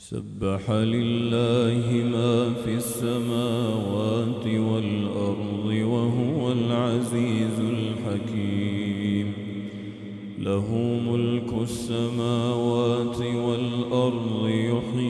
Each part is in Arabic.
سبح لله ما في السماوات والأرض وهو العزيز الحكيم. له ملك السماوات والأرض يحيي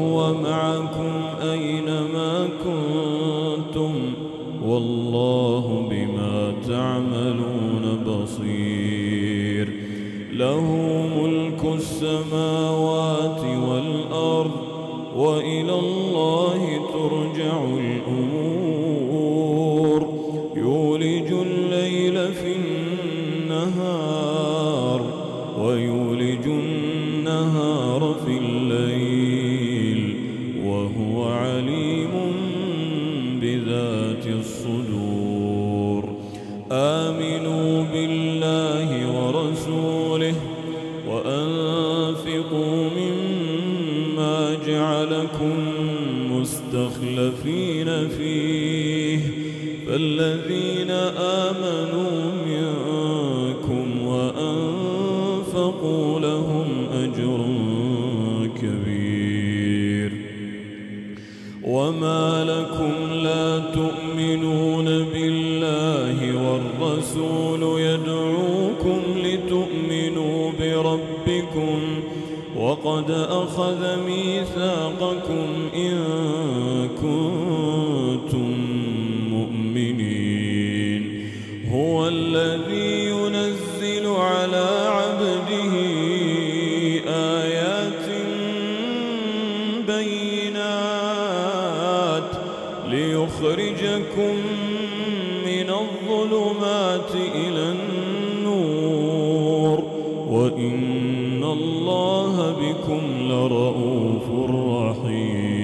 وهو معكم أينما كنتم والله بما تعملون بصير. له ملك السماوات والأرض وإلى الله ترجع الأمور. الصدور بالله والرسول يدعوكم لتؤمنوا بربكم وقد أخذ ميثاقكم إن كنتم وإن الله بكم لرؤوف رحيم.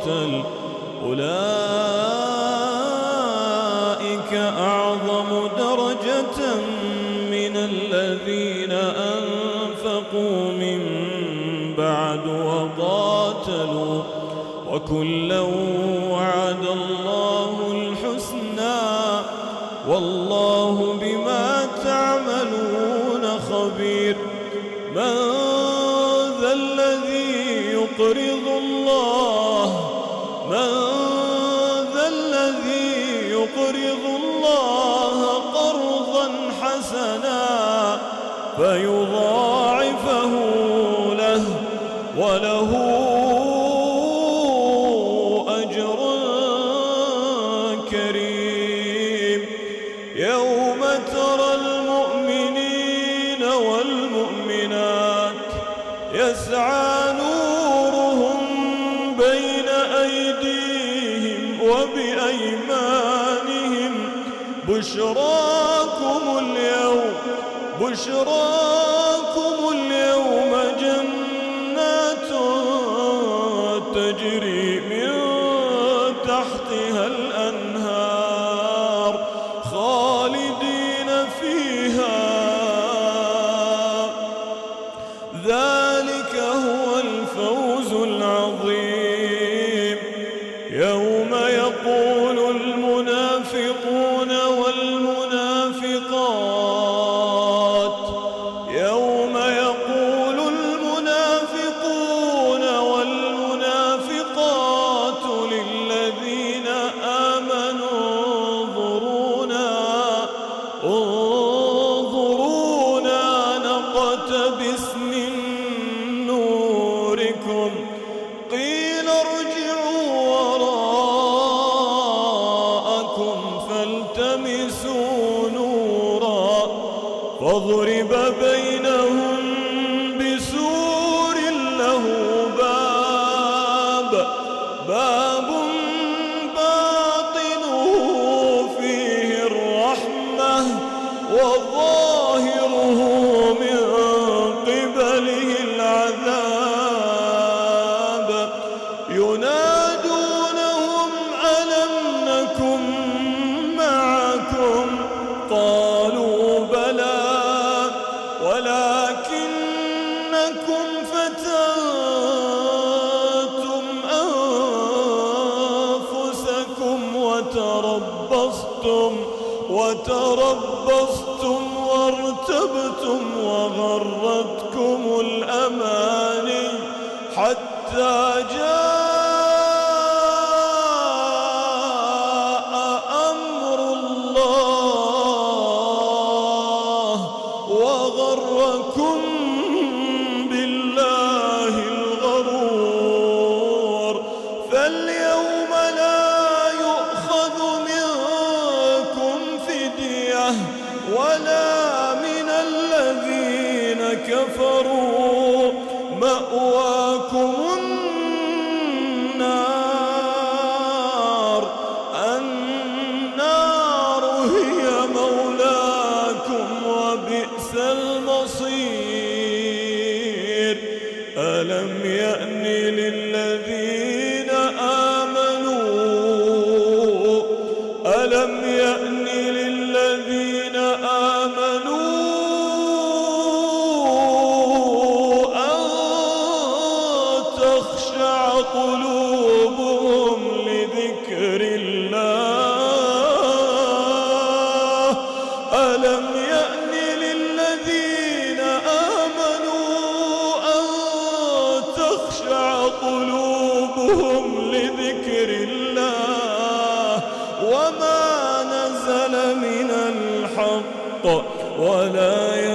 وقاتل أولئك أعظم درجة من الذين أنفقوا من بعد وقاتلوا. وكلا الذي يقرض الله قرضا حسنا فيضاعفه له وله بشراكم اليوم بشراكم اليوم جنات تجري وتربصتم وتربصتم وارتبتم وغرتكم الأماني حتى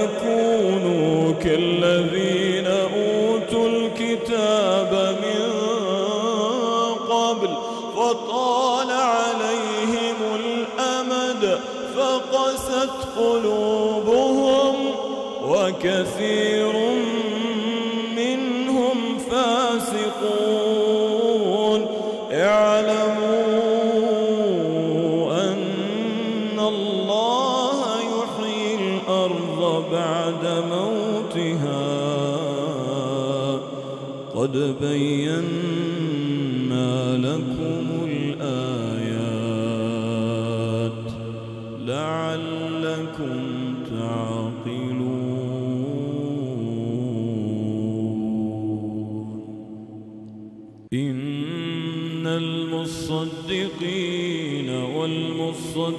تكونوا كالذين قد بينا لكم الآيات لعلكم تعقلون. إن المصدقين والمصدقات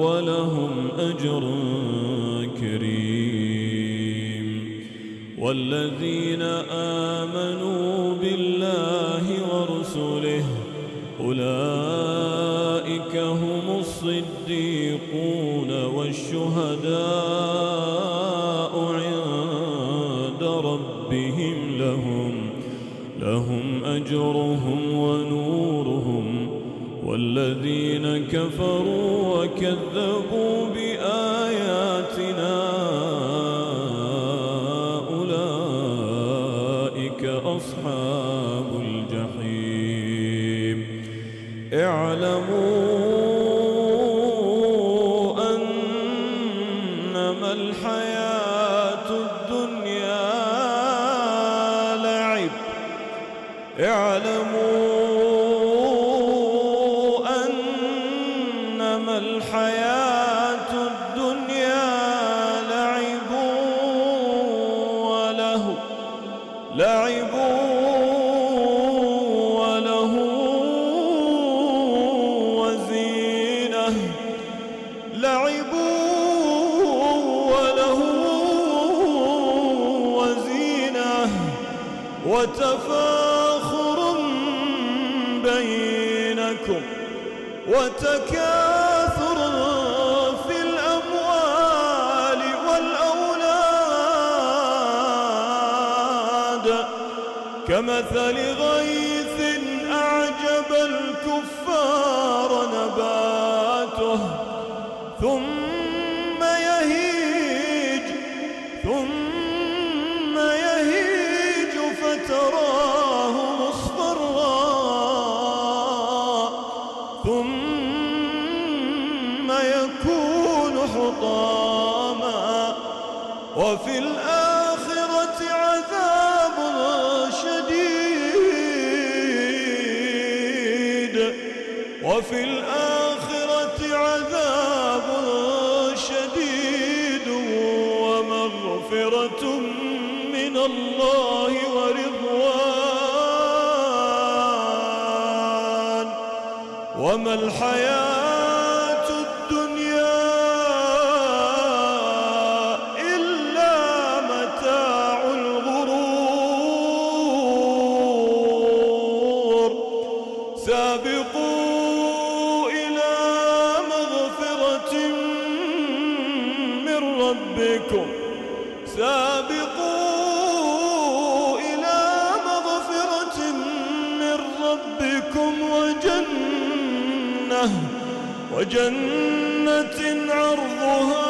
ولهم أجر كريم. والذين آمنوا بالله ورسله أولئك هم الصديقون والشهداء عند ربهم. لهم لهم أجرهم ونورهم. والذين كفروا لعبوا وله وزينة. لعبوا وله وزينة. وتفاخر بينكم وتكاثر كمثل غيث أعجب الكفار نباته ثم وفي الآخرة عذاب شديد ومغفرة من الله ورضوان. وما الحياة ربكم سابقوا إلى مغفرة من ربكم وجنة وجنة عرضها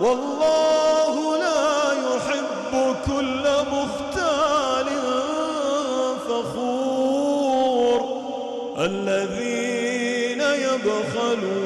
والله لا يحب كل مختال فخور. الذين يبخلون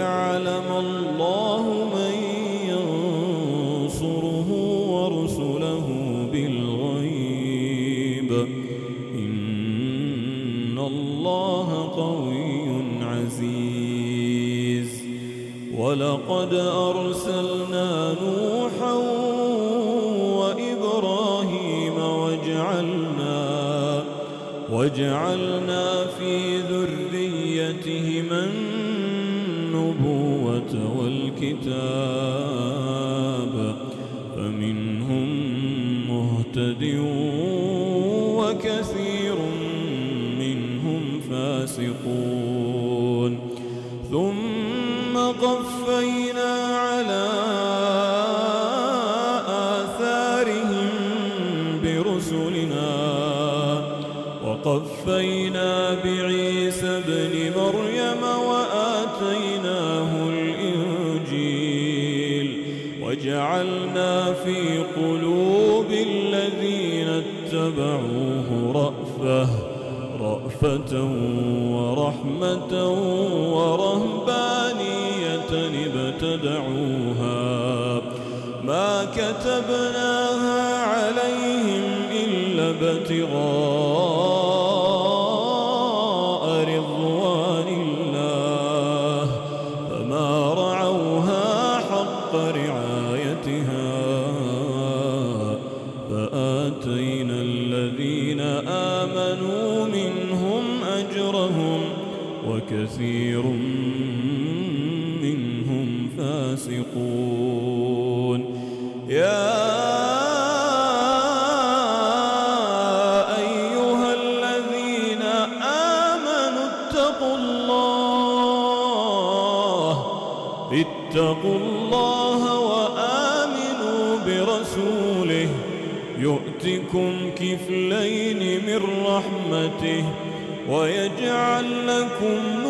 وليعلم الله من ينصره ورسله بالغيب. إن الله قوي عزيز. ولقد أرسلنا نوحا وإبراهيم وجعلنا وجعلنا والكتاب اتبعوه رأفة رأفة ورحمة ورهبانية ابتدعوها. ما كتبناها عليهم إلا ابتغاء رضوان الله فما رعوها حق رعايتها. وكثير منهم فاسقون. يا أيها الذين آمنوا اتقوا الله اتقوا الله وآمنوا برسوله. يؤتكم كفلين من رحمته ويجعل لكم نورا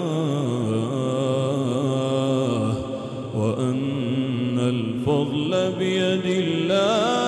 بيد الله.